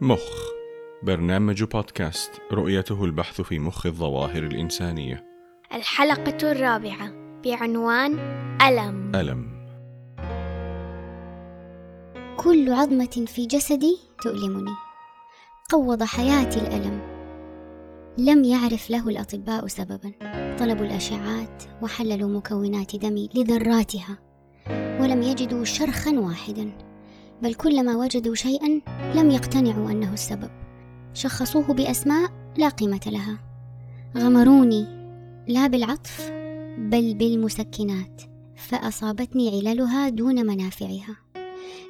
مخ برنامج بودكاست رؤيته البحث في مخ الظواهر الإنسانية. الحلقة الرابعة بعنوان ألم. ألم. كل عظمة في جسدي تؤلمني. قوض حياتي الألم. لم يعرف له الأطباء سببا. طلبوا الأشعات وحللوا مكونات دمي لذراتها. ولم يجدوا شرخا واحدا. بل كلما وجدوا شيئا لم يقتنعوا أنه السبب. شخصوه بأسماء لا قيمة لها. غمروني. لا بالعطف بل بالمسكنات. فأصابتني عللها دون منافعها.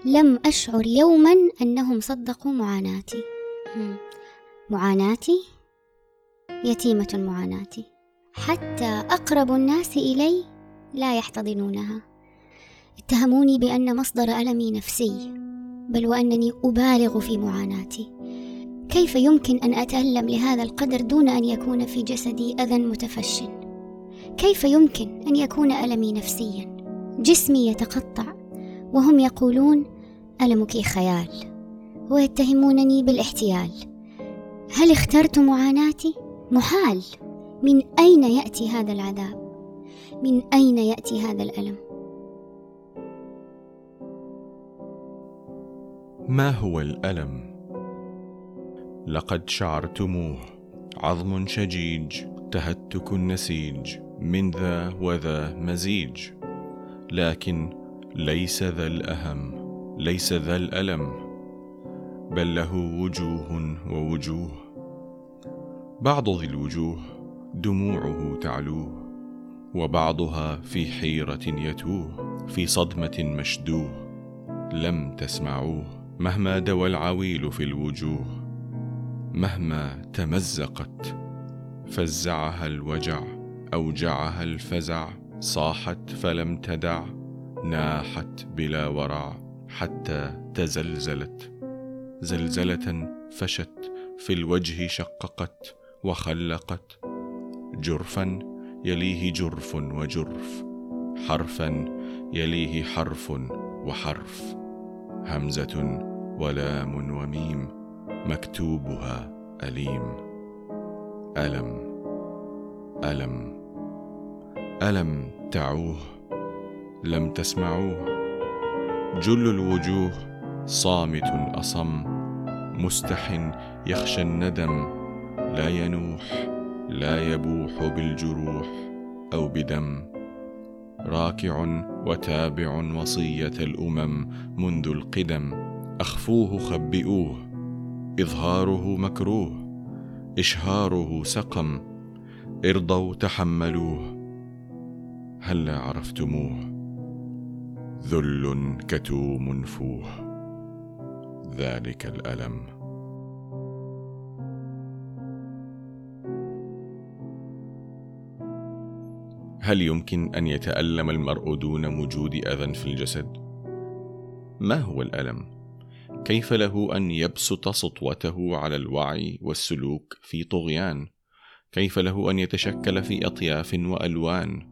لم أشعر يوما أنهم صدقوا معاناتي. معاناتي؟ يتيمة معاناتي. حتى أقرب الناس إلي لا يحتضنونها. اتهموني بأن مصدر ألمي نفسي بل وأنني أبالغ في معاناتي. كيف يمكن أن أتألم لهذا القدر دون أن يكون في جسدي أذى متفش؟ كيف يمكن أن يكون ألمي نفسيا؟ جسمي يتقطع وهم يقولون ألمك خيال ويتهمونني بالاحتيال. هل اخترت معاناتي؟ محال. من أين يأتي هذا العذاب؟ من أين يأتي هذا الألم؟ ما هو الألم؟ لقد شعرتموه. عظم شجيج تهتك النسيج. من ذا وذا مزيج. لكن ليس ذا الأهم ليس ذا الألم. بل له وجوه ووجوه. بعض ذي الوجوه دموعه تعلوه وبعضها في حيرة يتوه في صدمة مشدوه. لم تسمعوه. مهما دوى العويل في الوجوه مهما تمزقت فزعها الوجع اوجعها الفزع صاحت فلم تدع ناحت بلا ورع حتى تزلزلت. زلزلة فشت في الوجه شققت وخلقت. جرفا يليه جرف وجرف حرفا يليه حرف وحرف. همزة ولام وميم مكتوبها أليم. ألم. ألم. ألم تعوه. لم تسمعوه. جل الوجوه صامت أصم. مستح يخشى الندم. لا ينوح. لا يبوح بالجروح أو بدم. راكع وتابع وصية الأمم منذ القدم. أخفوه خبئوه إظهاره مكروه إشهاره سقم. ارضوا تحملوه هلا عرفتموه؟ ذل كتوم فوه ذلك الألم. هل يمكن أن يتألم المرء دون وجود أذى في الجسد؟ ما هو الألم؟ كيف له أن يبسط سطوته على الوعي والسلوك في طغيان؟ كيف له أن يتشكل في أطياف وألوان؟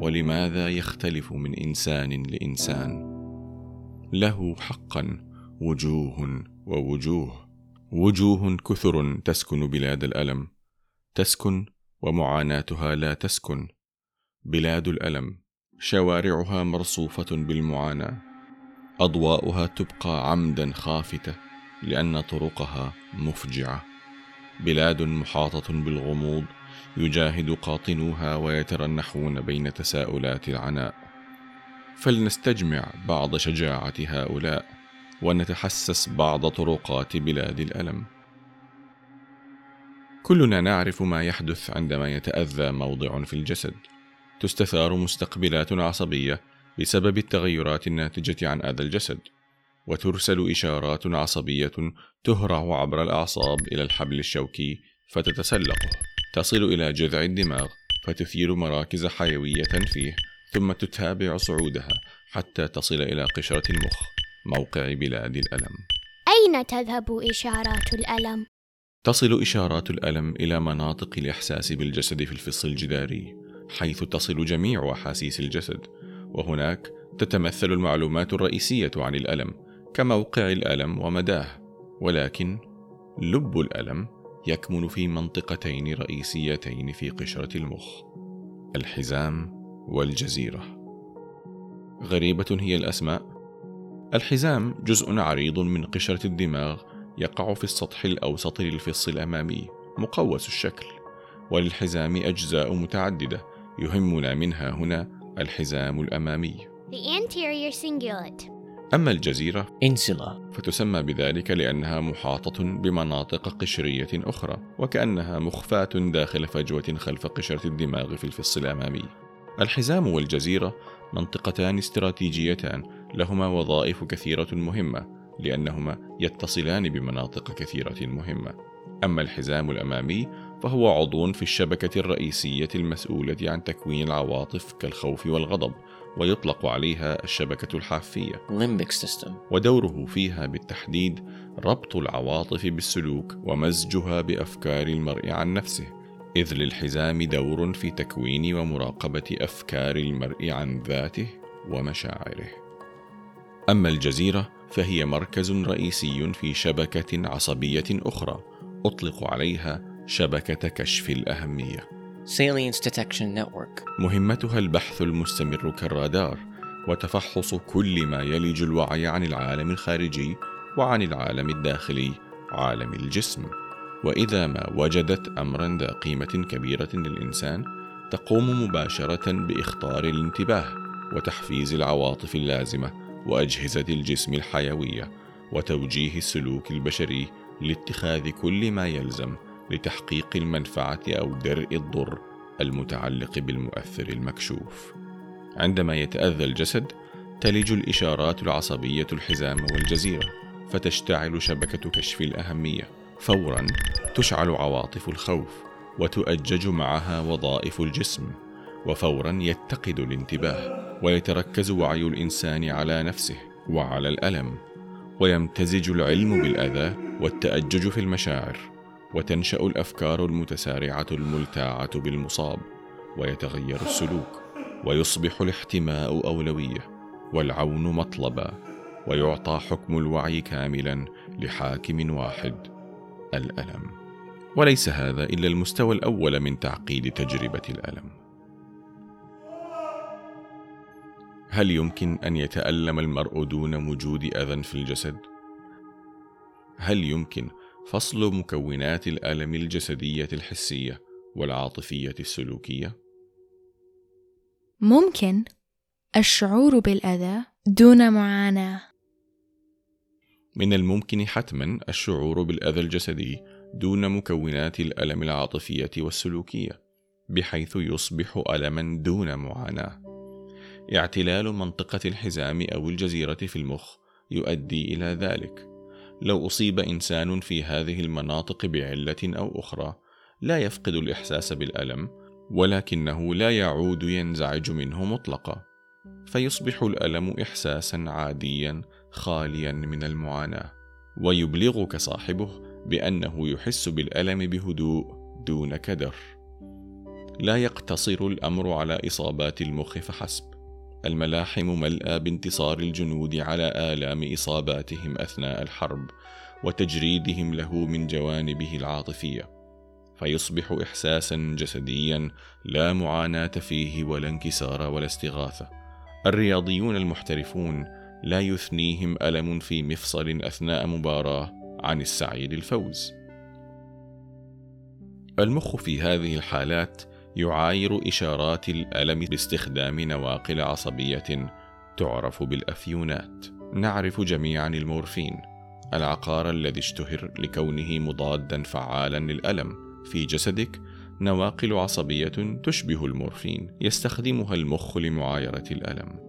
ولماذا يختلف من إنسان لإنسان؟ له حقا وجوه ووجوه. وجوه كثر تسكن بلاد الألم. تسكن ومعاناتها لا تسكن. بلاد الألم. شوارعها مرصوفة بالمعاناة. اضواءها تبقى عمدا خافتة لأن طرقها مفجعة. بلاد محاطة بالغموض يجاهد قاطنوها ويترنحون بين تساؤلات العناء. فلنستجمع بعض شجاعة هؤلاء ونتحسس بعض طرقات بلاد الألم. كلنا نعرف ما يحدث عندما يتأذى موضع في الجسد. تستثار مستقبلات عصبية بسبب التغيرات الناتجة عن اذى الجسد وترسل إشارات عصبية تهرع عبر الأعصاب إلى الحبل الشوكي فتتسلقه تصل إلى جذع الدماغ فتثير مراكز حيوية فيه ثم تتابع صعودها حتى تصل إلى قشرة المخ موقع بلاد الألم أين تذهب إشارات الألم؟ تصل إشارات الألم إلى مناطق الإحساس بالجسد في الفص الجداري حيث تصل جميع أحاسيس الجسد وهناك تتمثل المعلومات الرئيسية عن الألم كموقع الألم ومداه ولكن لب الألم يكمن في منطقتين رئيسيتين في قشرة المخ الحزام والجزيرة. غريبة هي الأسماء. الحزام جزء عريض من قشرة الدماغ يقع في السطح الأوسط للفص الأمامي مقوس الشكل وللحزام أجزاء متعددة يهمنا منها هنا الحزام الأمامي. The anterior cingulate. أما الجزيرة insula, فتسمى بذلك لأنها محاطة بمناطق قشرية أخرى وكأنها مخفاة داخل فجوة خلف قشرة الدماغ في الفص الأمامي. الحزام والجزيرة منطقتان استراتيجيتان لهما وظائف كثيرة مهمة لأنهما يتصلان بمناطق كثيرة مهمة. أما الحزام الأمامي فهو عضو في الشبكة الرئيسية المسؤولة عن تكوين العواطف كالخوف والغضب ويطلق عليها الشبكة الحافية. Limbic system, ودوره فيها بالتحديد ربط العواطف بالسلوك ومزجها بأفكار المرء عن نفسه إذ للحزام دور في تكوين ومراقبة أفكار المرء عن ذاته ومشاعره. أما الجزيرة فهي مركز رئيسي في شبكة عصبية أخرى أطلق عليها شبكة كشف الأهمية. Salience detection network, مهمتها البحث المستمر كالرادار وتفحص كل ما يلج الوعي عن العالم الخارجي وعن العالم الداخلي عالم الجسم. وإذا ما وجدت امرا ذا قيمة كبيرة للإنسان تقوم مباشرة بإخطار الانتباه وتحفيز العواطف اللازمة وأجهزة الجسم الحيوية وتوجيه السلوك البشري لاتخاذ كل ما يلزم لتحقيق المنفعة أو درء الضر المتعلق بالمؤثر المكشوف. عندما يتأذى الجسد تلج الإشارات العصبية الحزام والجزيرة فتشتعل شبكة كشف الأهمية. فورا تشعل عواطف الخوف وتؤجج معها وظائف الجسم وفورا يتقد الانتباه ويتركز وعي الإنسان على نفسه وعلى الألم ويمتزج العلم بالأذى والتأجج في المشاعر. وتنشأ الأفكار المتسارعة الملتاعة بالمصاب ويتغير السلوك ويصبح الاحتماء أولوية والعون مطلبا ويعطى حكم الوعي كاملا لحاكم واحد الألم. وليس هذا إلا المستوى الأول من تعقيد تجربة الألم. هل يمكن أن يتألم المرء دون وجود أذى في الجسد؟ هل يمكن فصل مكونات الآلم الجسدية الحسية والعاطفية السلوكية؟ ممكن. الشعور بالأذى دون معاناة. من الممكن حتما الشعور بالأذى الجسدي دون مكونات الآلم العاطفية والسلوكية بحيث يصبح الما دون معاناة. اعتلال منطقة الحزام أو الجزيرة في المخ يؤدي إلى ذلك. لو أصيب إنسان في هذه المناطق بعلة أو أخرى لا يفقد الإحساس بالألم ولكنه لا يعود ينزعج منه مطلقا. فيصبح الألم احساسا عاديا خاليا من المعاناة ويبلغك صاحبه بأنه يحس بالألم بهدوء دون كدر. لا يقتصر الأمر على إصابات المخ فحسب. الملاحم ملأى بانتصار الجنود على آلام إصاباتهم أثناء الحرب وتجريدهم له من جوانبه العاطفية فيصبح إحساسا جسديا لا معاناة فيه ولا انكسار ولا استغاثة. الرياضيون المحترفون لا يثنيهم ألم في مفصل أثناء مباراة عن السعي للفوز المخ في هذه الحالات يعاير إشارات الألم باستخدام نواقل عصبية تعرف بالأفيونات. نعرف جميعا المورفين، العقار الذي اشتهر لكونه مضادا فعالا للألم. في جسدك نواقل عصبية تشبه المورفين، يستخدمها المخ لمعايرة الألم.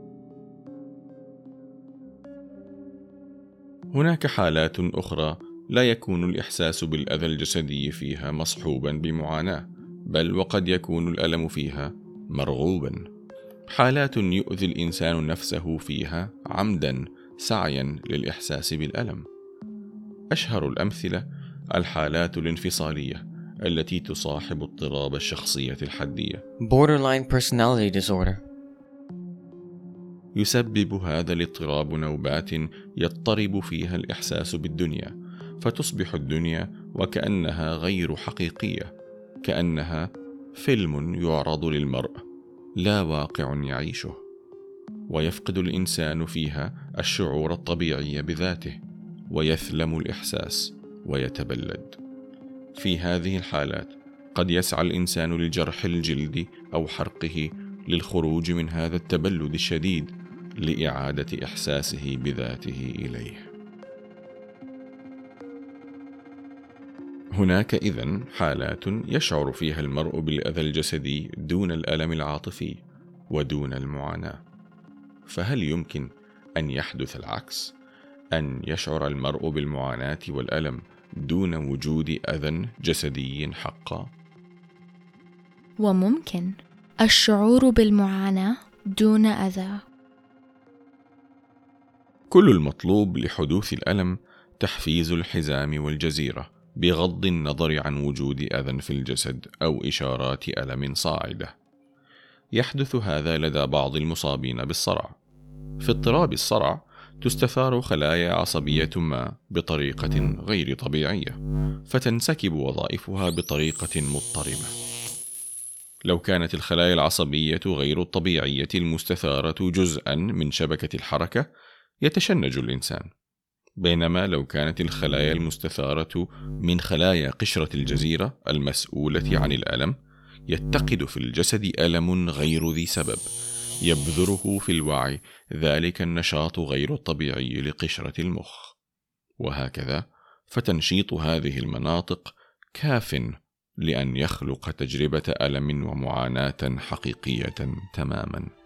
هناك حالات أخرى لا يكون الإحساس بالأذى الجسدي فيها مصحوبا بمعاناة، بل وقد يكون الألم فيها مرغوبا. حالات يؤذي الإنسان نفسه فيها عمدا سعيا للإحساس بالألم. أشهر الأمثلة الحالات الانفصالية التي تصاحب اضطراب الشخصية الحدية. Borderline personality disorder, يسبب هذا الاضطراب نوبات يضطرب فيها الإحساس بالدنيا فتصبح الدنيا وكأنها غير حقيقية. كأنها فيلم يعرض للمرء لا واقع يعيشه ويفقد الإنسان فيها الشعور الطبيعي بذاته ويثلم الإحساس ويتبلد في هذه الحالات قد يسعى الإنسان لجرح الجلد أو حرقه للخروج من هذا التبلد الشديد لإعادة إحساسه بذاته إليه. هناك إذن حالات يشعر فيها المرء بالأذى الجسدي دون الألم العاطفي ودون المعاناة. فهل يمكن أن يحدث العكس؟ أن يشعر المرء بالمعاناة والألم دون وجود أذى جسدي حقا؟ وممكن الشعور بالمعاناة دون أذى كل المطلوب لحدوث الألم تحفيز الحزام والجزيرة بغض النظر عن وجود أذى في الجسد أو إشارات ألم صاعدة. يحدث هذا لدى بعض المصابين بالصرع. في اضطراب الصرع تستثار خلايا عصبية ما بطريقة غير طبيعية، فتنسكب وظائفها بطريقة مضطربة. لو كانت الخلايا العصبية غير الطبيعية المستثارة جزءا من شبكة الحركة يتشنج الإنسان بينما لو كانت الخلايا المستثارة من خلايا قشرة الجزيرة المسؤولة عن الألم يتقد في الجسد ألم غير ذي سبب يبذره في الوعي ذلك النشاط غير الطبيعي لقشرة المخ وهكذا فتنشيط هذه المناطق كاف لأن يخلق تجربة ألم ومعاناة حقيقية تماما.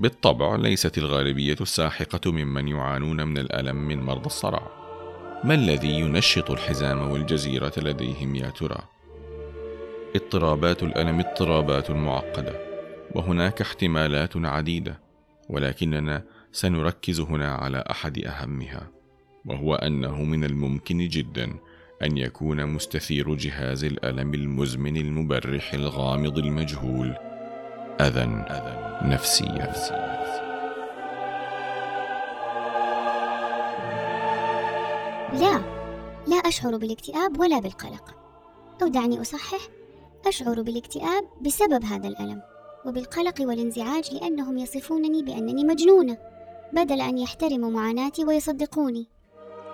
بالطبع ليست الغالبية الساحقة ممن يعانون من الألم من مرضى الصرع. ما الذي ينشط الحزام والجزيرة لديهم يا ترى؟ اضطرابات الألم اضطرابات معقدة، وهناك احتمالات عديدة، ولكننا سنركز هنا على أحد أهمها. وهو أنه من الممكن جدا أن يكون مستثير جهاز الألم المزمن المبرح الغامض المجهول أذى نفسيا لا لا أشعر بالاكتئاب ولا بالقلق. أو دعني أصحح أشعر بالاكتئاب بسبب هذا الألم وبالقلق والانزعاج لأنهم يصفونني بأنني مجنونة بدل أن يحترموا معاناتي ويصدقوني.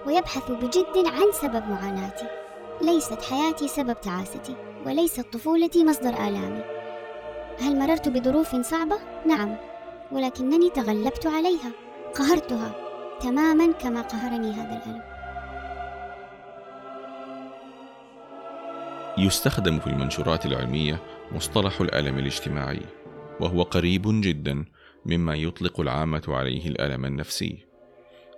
ويبحث بجد عن سبب معاناتي. ليست حياتي سبب تعاستي وليست طفولتي مصدر آلامي. هل مررت بظروف صعبة؟ نعم ولكنني تغلبت عليها قهرتها تماما كما قهرني هذا الألم. يستخدم في المنشورات العلمية مصطلح الألم الاجتماعي وهو قريب جدا مما يطلق العامة عليه الألم النفسي.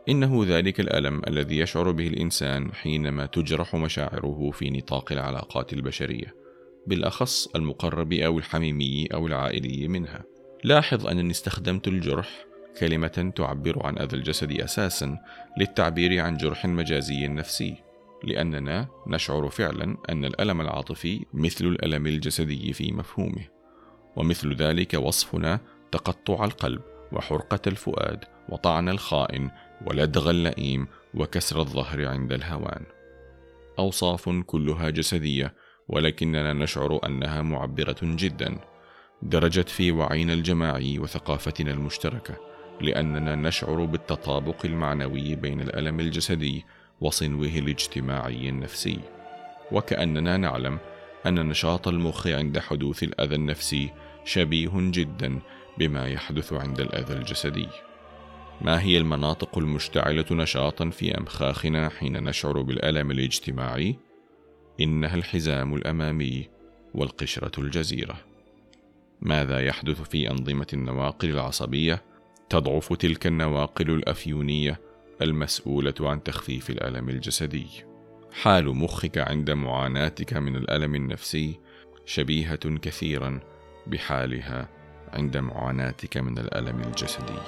إنه ذلك الألم الذي يشعر به الإنسان حينما تجرح مشاعره في نطاق العلاقات البشرية، بالأخص المقرب أو الحميمي أو العائلي منها. لاحظ أنني استخدمت الجرح كلمة تعبر عن أذى الجسد أساسا للتعبير عن جرح مجازي نفسي، لأننا نشعر فعلا أن الألم العاطفي مثل الألم الجسدي في مفهومه، ومثل ذلك وصفنا تقطع القلب وحرقة الفؤاد وطعن الخائن ولدغ اللئيم وكسر الظهر عند الهوان أوصاف كلها جسدية ولكننا نشعر أنها معبرة جدا درجت في وعينا الجماعي وثقافتنا المشتركة لأننا نشعر بالتطابق المعنوي بين الألم الجسدي وصنوه الاجتماعي النفسي وكأننا نعلم أن نشاط المخ عند حدوث الأذى النفسي شبيه جدا بما يحدث عند الأذى الجسدي ما هي المناطق المشتعلة نشاطا في أمخاخنا حين نشعر بالألم الاجتماعي؟ إنها الحزام الأمامي والقشرة الجزيرة. ماذا يحدث في أنظمة النواقل العصبية؟ تضعف تلك النواقل الأفيونية المسؤولة عن تخفيف الألم الجسدي. حال مخك عند معاناتك من الألم النفسي شبيهة كثيرا بحالها عند معاناتك من الألم الجسدي.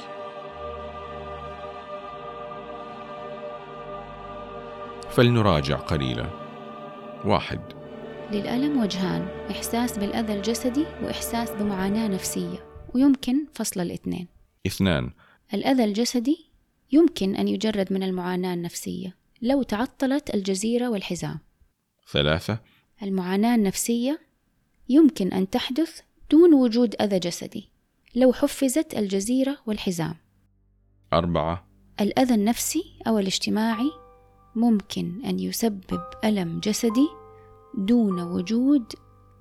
فلنراجع قليلا واحد. للألم وجهان إحساس بالأذى الجسدي وإحساس بمعاناة نفسية ويمكن فصل الاثنين. اثنان. الأذى الجسدي يمكن أن يجرد من المعاناة النفسية لو تعطلت الجزيرة والحزام. ثلاثة. المعاناة النفسية يمكن أن تحدث دون وجود أذى جسدي لو حفزت الجزيرة والحزام. أربعة. الأذى النفسي أو الاجتماعي ممكن أن يسبب ألم جسدي دون وجود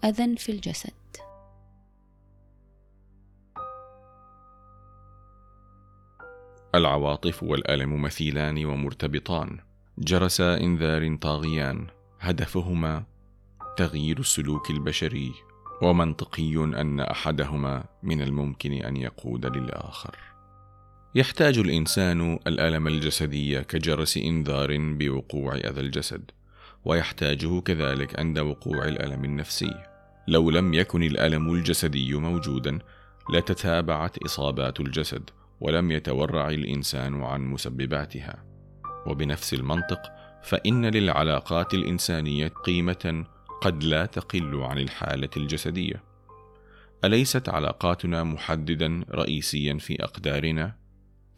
أذى في الجسد. العواطف والألم مثيلان ومرتبطان. جرسا إنذار طاغيان. هدفهما تغيير السلوك البشري. ومنطقي أن أحدهما من الممكن أن يقود للآخر. يحتاج الإنسان الألم الجسدي كجرس إنذار بوقوع أذى الجسد ويحتاجه كذلك عند وقوع الألم النفسي. لو لم يكن الألم الجسدي موجودا لتتابعت إصابات الجسد ولم يتورع الإنسان عن مسبباتها. وبنفس المنطق فإن للعلاقات الإنسانية قيمة قد لا تقل عن الحالة الجسدية. أليست علاقاتنا محددا رئيسيا في أقدارنا؟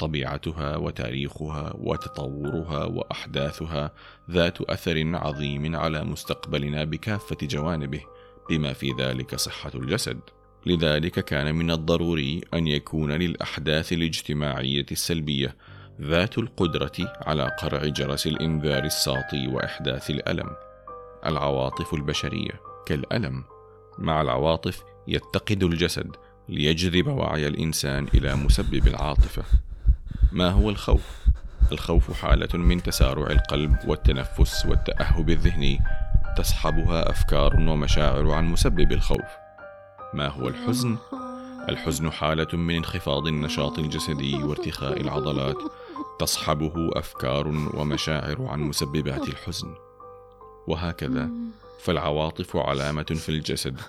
طبيعتها وتاريخها وتطورها وأحداثها ذات أثر عظيم على مستقبلنا بكافة جوانبه بما في ذلك صحة الجسد. لذلك كان من الضروري أن يكون للأحداث الاجتماعية السلبية ذات القدرة على قرع جرس الإنذار الساطي وإحداث الألم. العواطف البشرية كالألم. مع العواطف يتقد الجسد ليجذب وعي الإنسان إلى مسبب العاطفة. ما هو الخوف؟ الخوف حالة من تسارع القلب والتنفس والتأهب الذهني. تصحبها أفكار ومشاعر عن مسبب الخوف. ما هو الحزن؟ الحزن حالة من انخفاض النشاط الجسدي وارتخاء العضلات. تصحبه أفكار ومشاعر عن مسببات الحزن. وهكذا. فالعواطف علامة في الجسد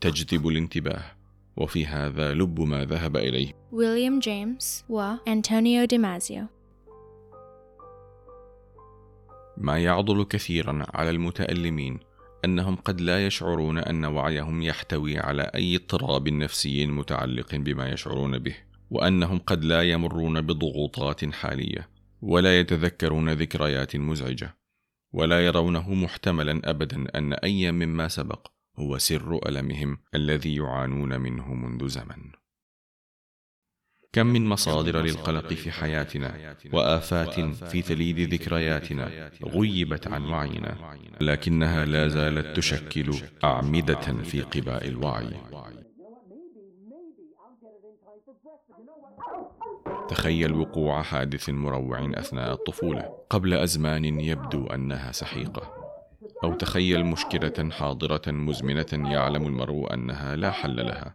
تجذب الانتباه. وفي هذا لب ما ذهب إليه. ويليام جيمس وأنطونيو ديمازيو ما يعضل كثيرا على المتألمين أنهم قد لا يشعرون أن وعيهم يحتوي على أي اضطراب نفسي متعلق بما يشعرون به وأنهم قد لا يمرون بضغوطات حالية ولا يتذكرون ذكريات مزعجة ولا يرونه محتملا أبدا أن أي مما سبق هو سر ألمهم الذي يعانون منه منذ زمن. كم من مصادر للقلق في حياتنا وآفات في تليد ذكرياتنا غيبت عن وعينا لكنها لا زالت تشكل أعمدة في قباء الوعي. تخيل وقوع حادث مروع أثناء الطفولة قبل أزمان يبدو أنها سحيقة. أو تخيل مشكلة حاضرة مزمنة يعلم المرء أنها لا حل لها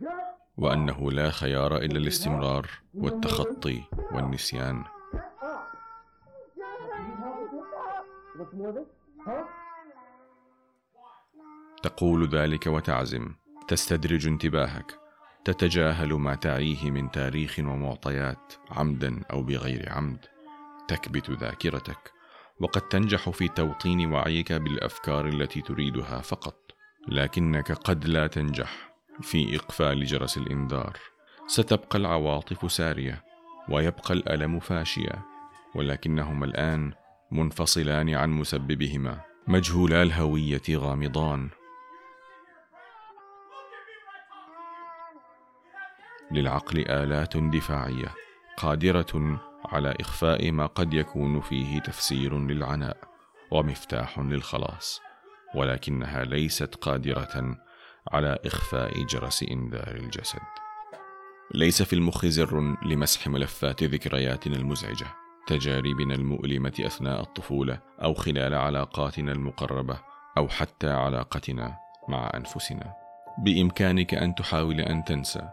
وأنه لا خيار إلا الاستمرار والتخطي والنسيان. تقول ذلك وتعزم تستدرج انتباهك تتجاهل ما تعيه من تاريخ ومعطيات عمدا أو بغير عمد. تكبت ذاكرتك. وقد تنجح في توطين وعيك بالأفكار التي تريدها فقط لكنك قد لا تنجح في إقفال جرس الإنذار. ستبقى العواطف سارية ويبقى الألم فاشيا ولكنهما الآن منفصلان عن مسببهما مجهولا الهوية غامضان. للعقل آلات دفاعية قادرة على إخفاء ما قد يكون فيه تفسير للعناء ومفتاح للخلاص ولكنها ليست قادرة على إخفاء جرس إنذار الجسد. ليس في المخ زر لمسح ملفات ذكرياتنا المزعجة تجاربنا المؤلمة أثناء الطفولة أو خلال علاقاتنا المقربة أو حتى علاقتنا مع أنفسنا. بإمكانك أن تحاول أن تنسى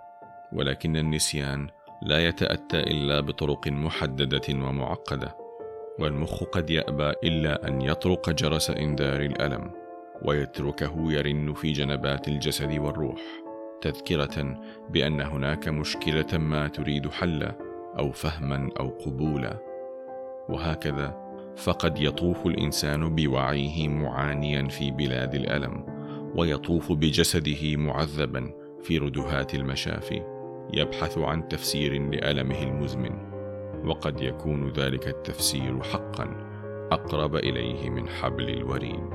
ولكن النسيان لا يتأتى إلا بطرق محددة ومعقدة والمخ قد يأبى إلا أن يطرق جرس انذار الألم ويتركه يرن في جنبات الجسد والروح تذكرة بأن هناك مشكلة ما تريد حلا أو فهما أو قبولا. وهكذا فقد يطوف الإنسان بوعيه معانيا في بلاد الألم ويطوف بجسده معذبا في ردهات المشافي. يبحث عن تفسير لألمه المزمن وقد يكون ذلك التفسير حقا أقرب إليه من حبل الوريد.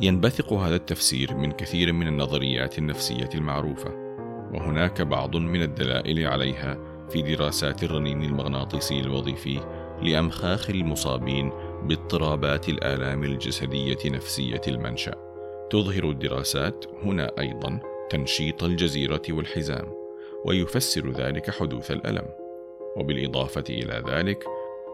ينبثق هذا التفسير من كثير من النظريات النفسية المعروفة وهناك بعض من الدلائل عليها في دراسات الرنين المغناطيسي الوظيفي لأمخاخ المصابين باضطرابات الآلام الجسدية نفسية المنشأ. تظهر الدراسات هنا أيضا تنشيط الجزيرة والحزام ويفسر ذلك حدوث الألم. وبالإضافة إلى ذلك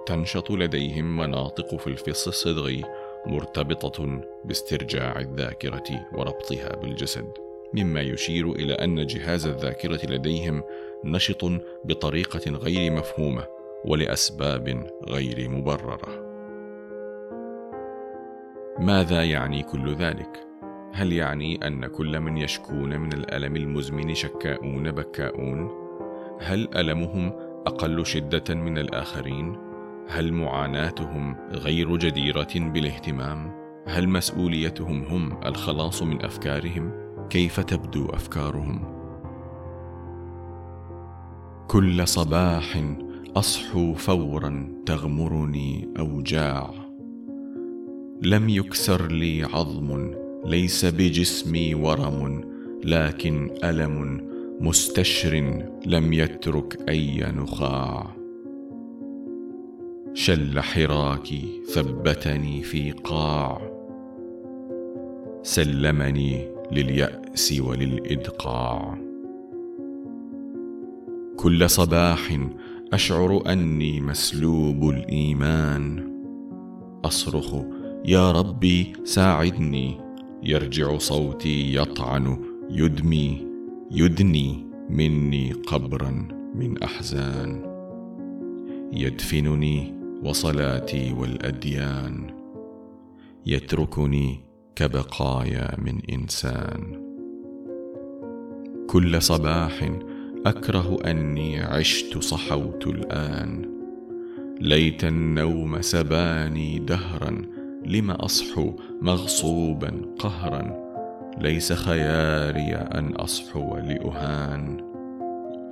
تنشط لديهم مناطق في الفص الصدغي مرتبطة باسترجاع الذاكرة وربطها بالجسد مما يشير إلى أن جهاز الذاكرة لديهم نشط بطريقة غير مفهومة ولأسباب غير مبررة. ماذا يعني كل ذلك؟ هل يعني أن كل من يشكون من الألم المزمن شكاؤون بكاؤون؟ هل ألمهم أقل شدة من الآخرين؟ هل معاناتهم غير جديرة بالاهتمام؟ هل مسؤوليتهم هم الخلاص من أفكارهم؟ كيف تبدو أفكارهم؟ كل صباح أصحو فورا تغمرني أوجاع. لم يكسر لي عظم ليس بجسمي ورم لكن ألم مستشر لم يترك أي نخاع. شل حراكي ثبتني في قاع. سلمني لليأس وللإدقاع. كل صباح أشعر أني مسلوب الإيمان. أصرخ يا ربي ساعدني. يرجع صوتي يطعن يدمي يدني مني قبرا من أحزان. يدفنني وصلاتي والأديان. يتركني كبقايا من إنسان. كل صباح أكره أني عشت صحوت الآن. ليت النوم سباني دهرا لم أصحو مغصوبا قهرا؟ ليس خياري أن أصحو لأهان.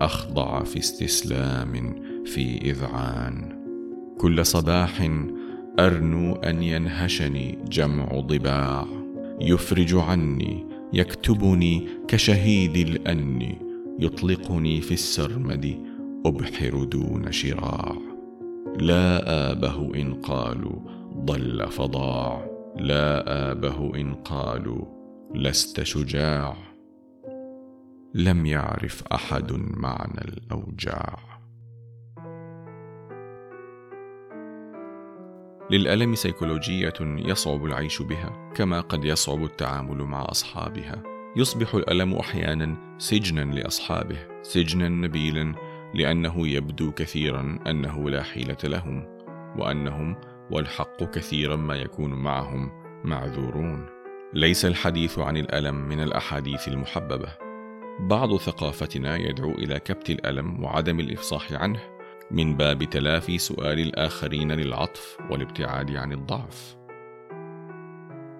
أخضع في استسلام في إذعان. كل صباح أرنو أن ينهشني جمع ضباع. يفرج عني يكتبني كشهيد الأن. يطلقني في السرمد أبحر دون شراع. لا آبه إن قالوا ضل فضاع. لا آبه إن قالوا لست شجاع. لم يعرف أحد معنى الأوجاع. للألم سيكولوجية يصعب العيش بها كما قد يصعب التعامل مع أصحابها. يصبح الألم أحيانا سجنا لأصحابه سجنا نبيلا لأنه يبدو كثيرا أنه لا حيلة لهم وأنهم والحق كثيرا ما يكون معهم معذورون. ليس الحديث عن الألم من الأحاديث المحببة. بعض ثقافتنا يدعو إلى كبت الألم وعدم الإفصاح عنه من باب تلافي سؤال الآخرين للعطف والابتعاد عن الضعف.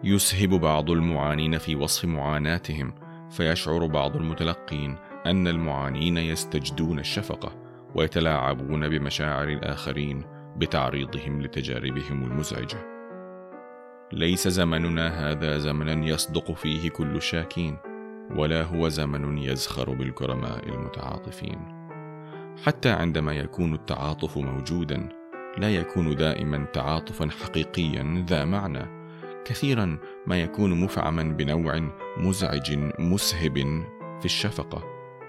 يسهب بعض المعانين في وصف معاناتهم فيشعر بعض المتلقين أن المعانين يستجدون الشفقة ويتلاعبون بمشاعر الآخرين بتعريضهم لتجاربهم المزعجة. ليس زمننا هذا زمنا يصدق فيه كل الشاكين ولا هو زمن يزخر بالكرماء المتعاطفين. حتى عندما يكون التعاطف موجودا لا يكون دائما تعاطفا حقيقيا ذا معنى. كثيرا ما يكون مفعما بنوع مزعج مسهب في الشفقة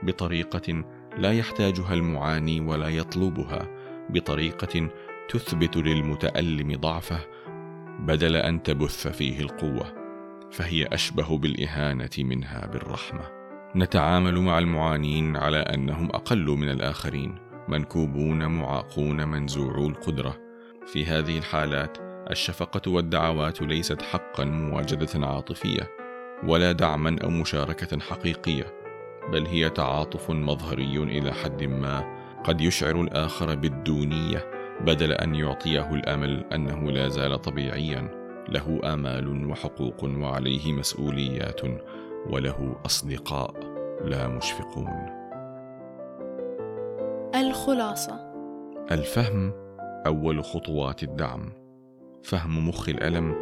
بطريقة لا يحتاجها المعاني ولا يطلبها بطريقة تثبت للمتألم ضعفه بدل أن تبث فيه القوة فهي أشبه بالإهانة منها بالرحمة. نتعامل مع المعانين على أنهم أقل من الآخرين منكوبون معاقون منزوعو القدرة. في هذه الحالات الشفقة والدعوات ليست حقا مواجدة عاطفية ولا دعما أو مشاركة حقيقية بل هي تعاطف مظهري إلى حد ما قد يشعر الآخر بالدونية. بدل أن يعطيه الأمل أنه لا زال طبيعيا له آمال وحقوق وعليه مسؤوليات وله أصدقاء لا مشفقون. الخلاصة. الفهم أول خطوات الدعم. فهم مخ الألم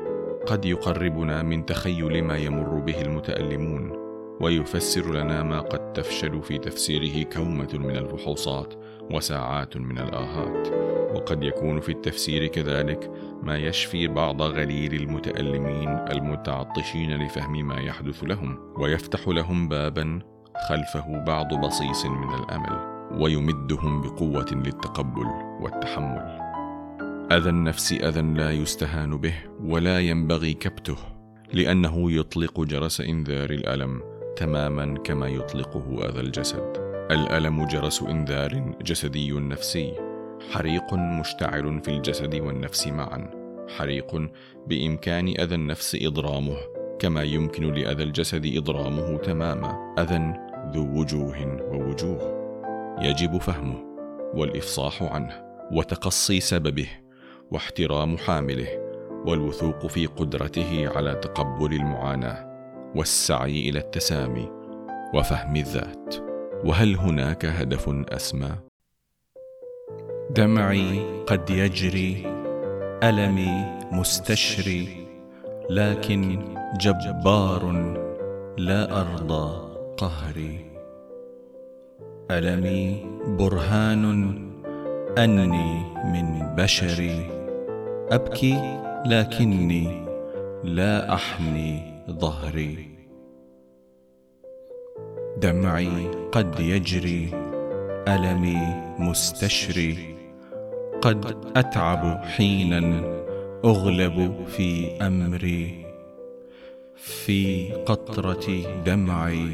قد يقربنا من تخيل ما يمر به المتألمون ويفسر لنا ما قد تفشل في تفسيره كومة من الفحوصات وساعات من الآهات. وقد يكون في التفسير كذلك ما يشفي بعض غليل المتألمين المتعطشين لفهم ما يحدث لهم ويفتح لهم بابا خلفه بعض بصيص من الأمل ويمدهم بقوة للتقبل والتحمل. أذى النفس أذى لا يستهان به ولا ينبغي كبته لأنه يطلق جرس إنذار الألم تماما كما يطلقه أذى الجسد. الألم جرس إنذار جسدي نفسي. حريق مشتعل في الجسد والنفس معا حريق بإمكان أذى النفس إضرامه كما يمكن لأذى الجسد إضرامه تماما أذى ذو وجوه ووجوه. يجب فهمه والإفصاح عنه وتقصي سببه واحترام حامله والوثوق في قدرته على تقبل المعاناة والسعي إلى التسامي وفهم الذات. وهل هناك هدف أسمى؟ دمعي قد يجري ألمي مستشري لكن جبار لا أرضى قهري. ألمي برهان أني من بشري أبكي لكني لا احني ظهري. دمعي قد يجري ألمي مستشري قد أتعب حينا أغلب في أمري في قطرة دمعي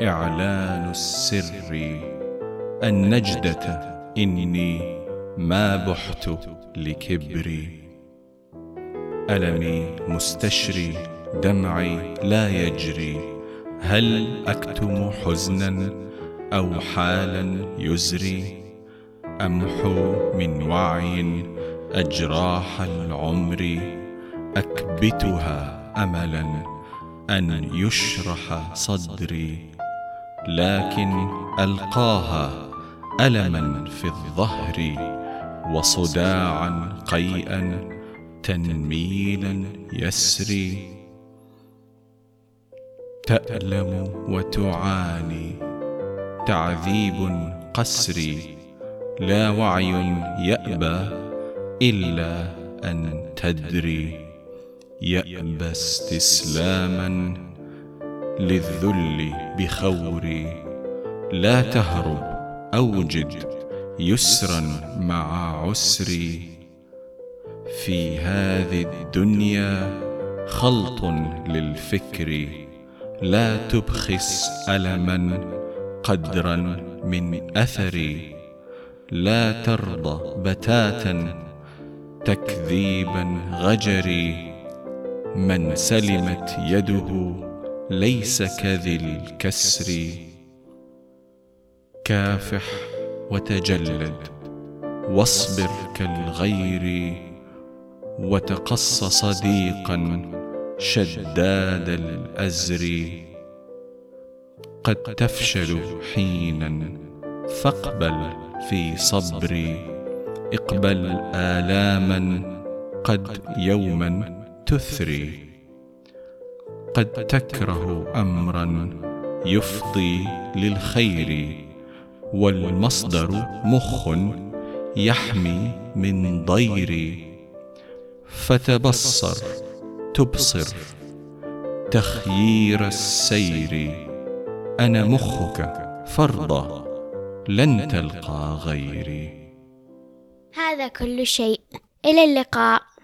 إعلان السر النجده إني ما بحت لكبري ألمي مستشري دمعي لا يجري هل أكتم حزنا أو حالا يزري امحو من وعي أجراح العمر أكبتها أملا أن يشرح صدري لكن ألقاها ألما في الظهر وصداعا قيئا تنميلا يسري. تألم وتعاني تعذيب قسري. لا وعي يأبى إلا أن تدري يأبى استسلاما للذل بخوري. لا تهرب اوجد يسرا مع عسري. في هذه الدنيا خلط للفكر. لا تبخس ألما قدرا من أثري. لا ترضى بتاتا تكذيبا غجري من سلمت يده ليس كذي الكسر كافح وتجلد واصبر كالغير وتقص صديقا شداد الأزر قد تفشل حينا فاقبل في صبري. اقبل آلاما قد يوما تثري. قد تكره أمرا يفضي للخير والمصدر مخ يحمي من ضير. فتبصر تبصر تخيير السير. أنا مخك فرضى لن تلقى غيري. هذا كل شيء. إلى اللقاء.